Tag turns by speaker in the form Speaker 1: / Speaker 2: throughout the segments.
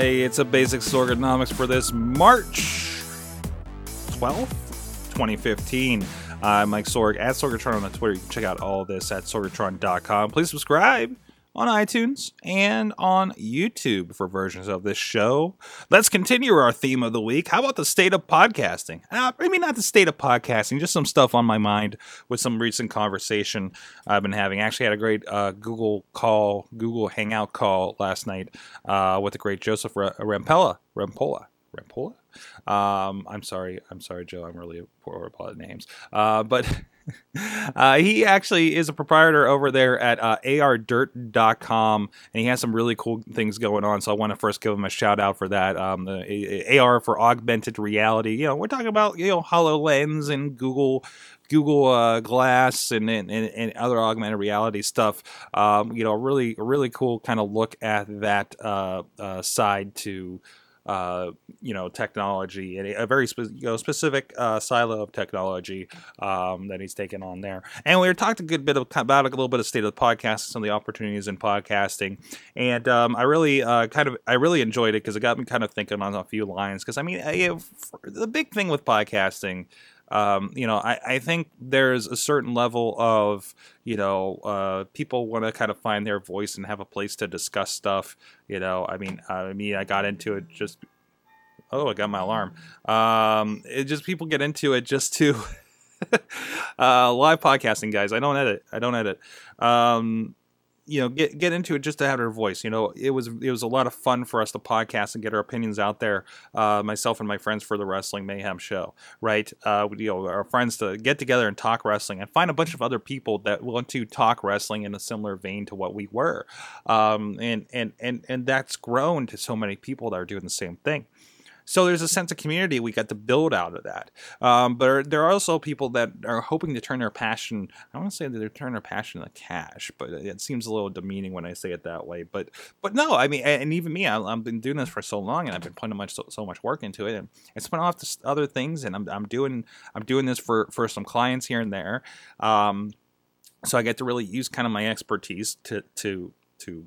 Speaker 1: Hey, it's a basic Sorgonomics for this March 12th, 2015. I'm Mike Sorg at Sorgatron on Twitter. You can check out all this at sorgatron.com. Please subscribe on iTunes and on YouTube for versions of this show. Let's continue our theme of the week. How about the state of podcasting? Uh, maybe not the state of podcasting, just some stuff on my mind with some recent conversation I've been having. Actually, had a great uh, Google call, Google Hangout call last night uh, with the great Joseph Rampella. Rampolla. Rampolla? Um, I'm sorry. I'm sorry, Joe. I'm really poor at names. Uh, but uh, he actually is a proprietor over there at uh, ardirt.com, and he has some really cool things going on. So I want to first give him a shout out for that. Um, the AR for augmented reality. You know, we're talking about you know Hololens and Google Google uh, Glass and, and, and, other augmented reality stuff. Um, you know, really really cool kind of look at that uh, uh, side to uh, you know technology and a very spe- you know, specific uh, silo of technology um, that he's taken on there. And we were talking a good bit about a little bit of state of the podcast, some of the opportunities in podcasting, and um, I really uh, kind of I really enjoyed it because it got me kind of thinking on a few lines. Because I mean, I, the big thing with podcasting um, you know, I, I think there's a certain level of, you know, uh, people want to kind of find their voice and have a place to discuss stuff. You know, I mean, I mean, I got into it just. Oh, I got my alarm. Um, it just people get into it just to uh, live podcasting, guys. I don't edit. I don't edit. Um, you know get get into it just to have her voice. You know, it was it was a lot of fun for us to podcast and get our opinions out there. Uh, myself and my friends for the Wrestling Mayhem show, right? Uh, you know, our friends to get together and talk wrestling and find a bunch of other people that want to talk wrestling in a similar vein to what we were, um, and and and and that's grown to so many people that are doing the same thing. So there's a sense of community we got to build out of that. Um, but there are also people that are hoping to turn their passion. I want to say that they're turning their passion into cash, but it seems a little demeaning when I say it that way. But but no, I mean, and even me, I, have been doing this for so long, and I've been putting much so, so much work into it, and it's went off to other things, and I'm I'm doing I'm doing this for for some clients here and there. Um, so I get to really use kind of my expertise to to to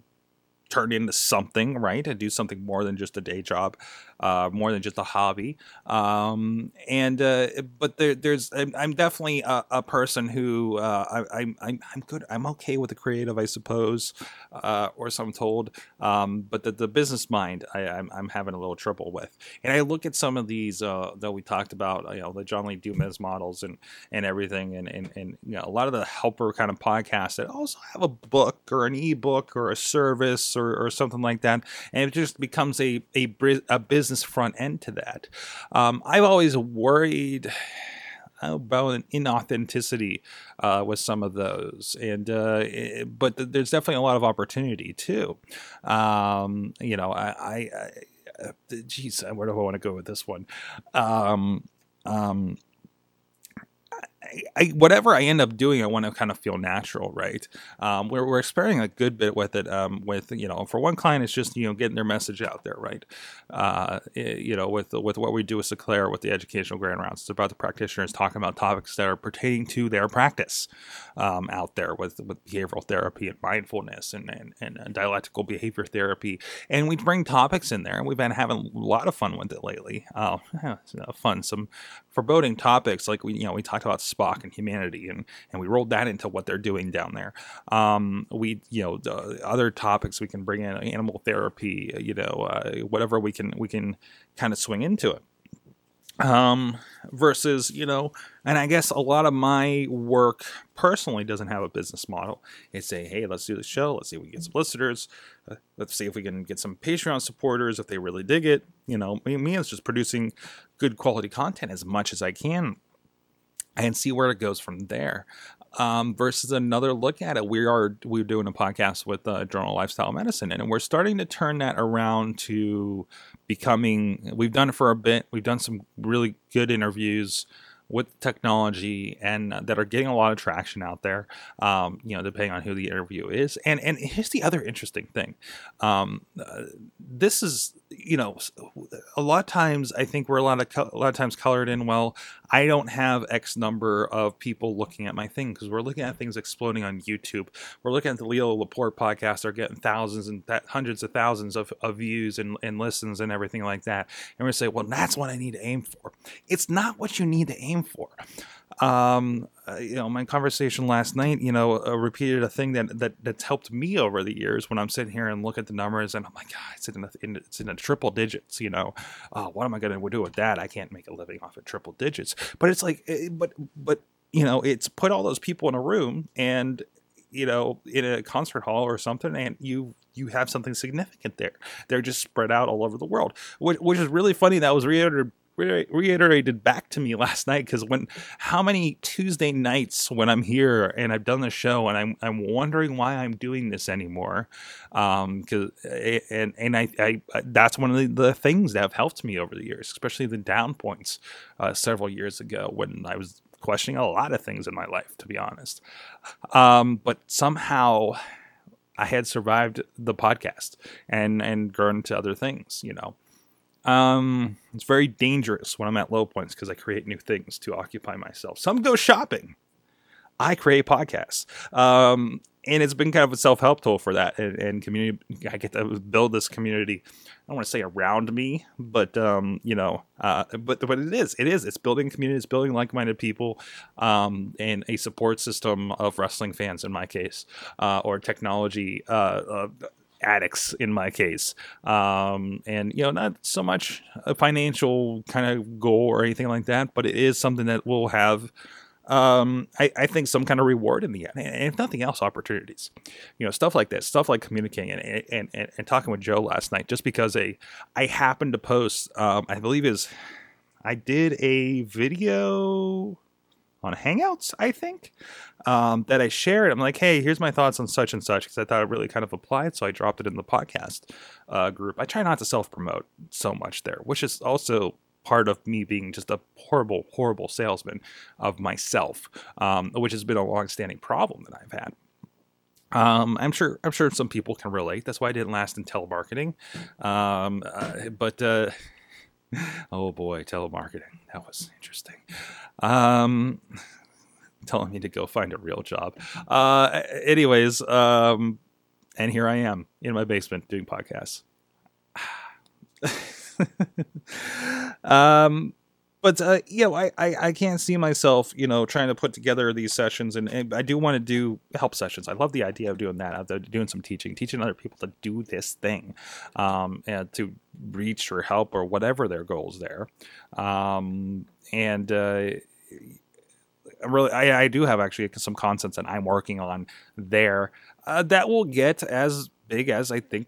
Speaker 1: turn into something, right? And do something more than just a day job, uh, more than just a hobby. Um, and uh, but there, there's I'm, I'm definitely a, a, person who uh, I, am I'm, I'm good. I'm okay with the creative, I suppose, uh, or so I'm told. Um, but the, the business mind, I, am I'm, I'm having a little trouble with. And I look at some of these uh, that we talked about, you know, the John Lee Dumas models and and everything, and and and you know, a lot of the helper kind of podcasts that also have a book or an ebook or a service or or, something like that, and it just becomes a a, a business front end to that. Um, I've always worried about an inauthenticity uh, with some of those, and uh, it, but th- there's definitely a lot of opportunity too. Um, you know, I, I, I, geez, where do I want to go with this one? Um, um, I, whatever I end up doing, I want to kind of feel natural, right? Um, we're, we're experimenting a good bit with it. Um, with you know, for one client, it's just you know getting their message out there, right? Uh, you know, with with what we do with Seclair, with the educational grand rounds, it's about the practitioners talking about topics that are pertaining to their practice um, out there with with behavioral therapy and mindfulness and, and and dialectical behavior therapy, and we bring topics in there, and we've been having a lot of fun with it lately. Uh, fun, some foreboding topics like we you know we talked about Spock and humanity, and and we rolled that into what they're doing down there. Um, we you know the other topics we can bring in animal therapy, you know uh, whatever we can we can kind of swing into it um, versus you know and i guess a lot of my work personally doesn't have a business model. It's a hey let's do the show. Let's see if we can get some listeners uh, let's see if we can get some patreon supporters if they really dig it. You know me, me is just producing good quality content as much as i can and see where it goes from there. Um, versus another look at it. We are we're doing a podcast with uh, Journal Lifestyle Medicine, and we're starting to turn that around to becoming. We've done it for a bit. We've done some really good interviews with technology and that are getting a lot of traction out there. Um, you know, depending on who the interview is. And and here's the other interesting thing. Um, uh, this is you know a lot of times I think we're a lot of a lot of times colored in. Well, I don't have X number of people looking at my thing because we're looking at things exploding on YouTube. We're looking at the Leo Laporte podcast; they're getting thousands and th- hundreds of thousands of, of views and, and listens and everything like that. And we say, well, that's what I need to aim for. It's not what you need to aim for um, uh, you know, my conversation last night, you know, uh, repeated a thing that, that that's helped me over the years when I'm sitting here and look at the numbers and I'm like, God, it's in, in it's in a triple digits, you know, uh, what am I going to do with that? I can't make a living off of triple digits, but it's like, eh, but, but, you know, it's put all those people in a room and, you know, in a concert hall or something, and you you have something significant there. They're just spread out all over the world, which, which is really funny. That was reiterated reiterated back to me last night because when how many Tuesday nights when I'm here and I've done the show and I'm I'm wondering why I'm doing this anymore, um, because and and I, I that's one of the, the, things that have helped me over the years, especially the down points uh, several years ago when I was questioning a lot of things in my life, to be honest. Um, but somehow. I had survived the podcast and and grown to other things, you know. Um, it's very dangerous when I'm at low points because I create new things to occupy myself. Some go shopping. I create podcasts. Um, and it's been kind of a self help tool for that and, and, community. I get to build this community. I don't want to say around me, but um, you know, uh, but but it is, it is. It's building community. It's building like minded people, um, and a support system of wrestling fans in my case, uh, or technology. Uh, uh addicts in my case um, and you know not so much a financial kind of goal or anything like that but it is something that will have um, I, I, think some kind of reward in the end, and if nothing else, opportunities. You know, stuff like this, stuff like communicating and and, and, and talking with Joe last night, just because a I happened to post, um, I believe is I did a video on Hangouts, I think, um, that I shared. I'm like, hey, here's my thoughts on such and such because I thought it really kind of applied. So I dropped it in the podcast uh, group. I try not to self promote so much there, which is also part of me being just a horrible, horrible salesman of myself, um, which has been a long-standing problem that I've had. Um, I'm sure. I'm sure some people can relate. That's why I didn't last in telemarketing. Um, uh, but uh, oh boy, telemarketing. That was interesting. Um, telling me to go find a real job. Uh, anyways, um, and here I am in my basement doing podcasts. um, but uh, you know, I, I, I can't see myself, you know, trying to put together these sessions, and, and I do want to do help sessions. I love the idea of doing that, of doing some teaching, teaching other people to do this thing, um, and to reach or help or whatever their goals there, um, and. Uh, really, I, I do have actually some concepts that I'm working on there uh, that will get as big as I think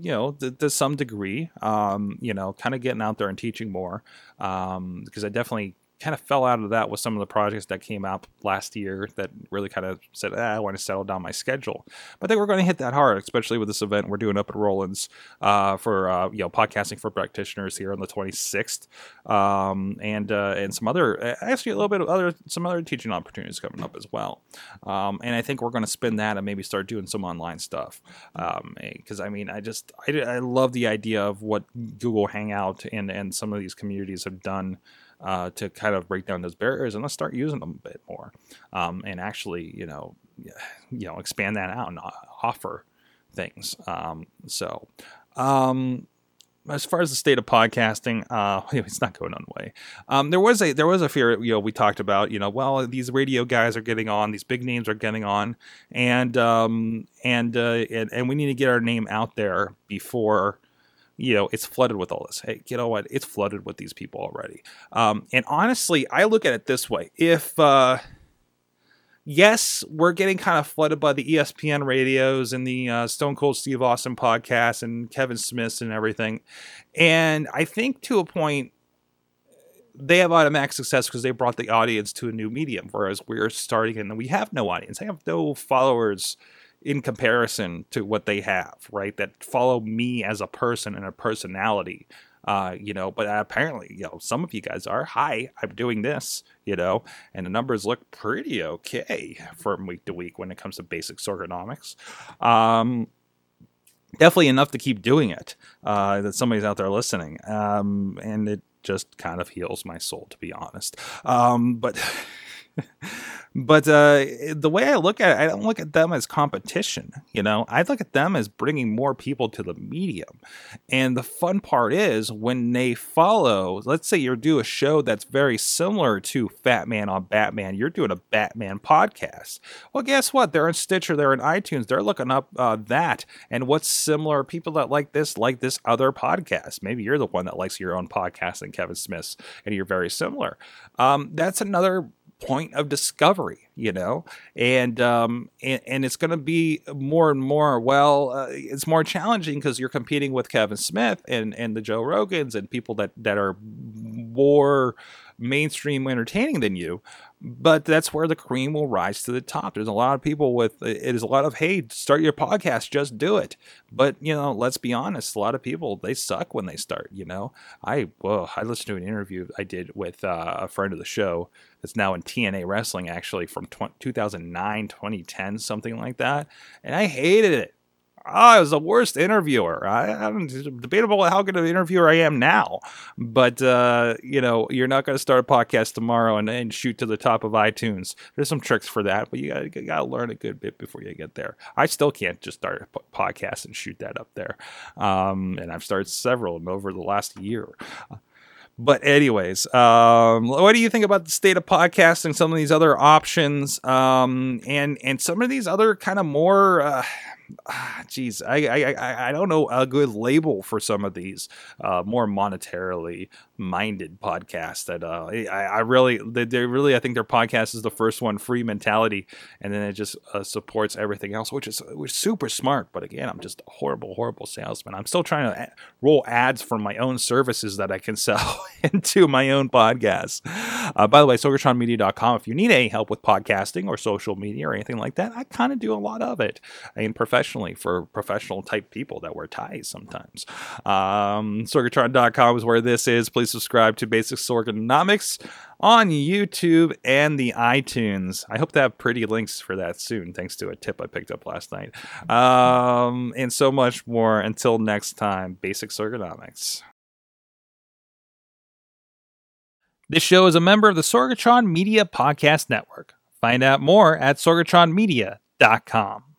Speaker 1: you know, to, to some degree, um, you know, kind of getting out there and teaching more, um, because I definitely kind of fell out of that with some of the projects that came out last year that really kind of said, ah, I want to settle down my schedule. But think we're going to hit that hard, especially with this event we're doing up at Roland's uh, for uh, you know podcasting for practitioners here on the 26th, um, and uh, and some other actually a little bit of other some other teaching opportunities coming up as well. Um, and I think we're going to spin that and maybe start doing some online stuff because um, I mean I just I, I love the idea of what Google Hangout and and some of these communities have done uh, to kind of break down those barriers and let's start using them a bit more um, and actually you know you know expand that out and offer things um, so um, as far as the state of podcasting, uh, it's not going on way. Um, there was a there was a fear, you know, we talked about, you know, well, these radio guys are getting on, these big names are getting on, and um, and uh, and, and we need to get our name out there before you know, it's flooded with all this. Hey, you know what? It's flooded with these people already. Um, and honestly, I look at it this way: if uh, yes, we're getting kind of flooded by the ESPN radios and the uh, Stone Cold Steve Austin podcast and Kevin smith and everything, and I think to a point they have automatic success because they brought the audience to a new medium, whereas we're starting and we have no audience. I have no followers in comparison to what they have, right? That follow me as a person and a personality. Uh, you know, but apparently, you know, some of you guys are. Hi, I'm doing this, you know, and the numbers look pretty okay from week to week when it comes to basic sorgonomics. Um, definitely enough to keep doing it. Uh, that somebody's out there listening, um, and it just kind of heals my soul, to be honest. Um, but. but uh, the way I look at it, I don't look at them as competition. You know, I look at them as bringing more people to the medium. And the fun part is when they follow. Let's say you do a show that's very similar to Fat Man on Batman. You're doing a Batman podcast. Well, guess what? They're in Stitcher. They're in iTunes. They're looking up uh, that and what's similar. People that like this like this other podcast. Maybe you're the one that likes your own podcast and Kevin Smith's, and you're very similar. Um, that's another point of discovery, you know, and um, and, and it's going to be more and more. Well, uh, it's more challenging because you're competing with Kevin Smith and and the Joe Rogans and people that that are more mainstream entertaining than you but that's where the cream will rise to the top. There's a lot of people with it is a lot of hey, start your podcast, just do it. But you know, let's be honest, a lot of people they suck when they start. You know, I well, I listened to an interview I did with uh, a friend of the show that's now in TNA wrestling, actually from 2009, 2010, something like that, and I hated it. Oh, I was the worst interviewer. I, I'm debatable how good of an interviewer I am now. But, uh, you know, you're not going to start a podcast tomorrow and, and shoot to the top of iTunes. There's some tricks for that, but you got to learn a good bit before you get there. I still can't just start a podcast and shoot that up there. Um, and I've started several over the last year. But anyways, um, what do you think about the state of podcasting? Some of these other options, um, and and some of these other kind of more. Uh, geez, I, I I don't know a good label for some of these uh, more monetarily minded podcasts. That uh, I, I really, they, they, really, I think their podcast is the first one, free mentality, and then it just uh, supports everything else, which is which is super smart. But again, I'm just a horrible, horrible salesman. I'm still trying to roll ads for my own services that I can sell into my own podcast. Uh, by the way, sorgatronmedia.com. If you need any help with podcasting or social media or anything like that, I kind of do a lot of it. I mean, professional professionally for professional type people that wear ties sometimes. Um, Sorgatron.com is where this is. Please subscribe to Basic Sorgonomics on YouTube and the iTunes. I hope to have pretty links for that soon, thanks to a tip I picked up last night. Um, and so much more. Until next time, Basic Sorgonomics. This show is a member of the Sorgatron Media Podcast Network. Find out more at sorgatronmedia.com.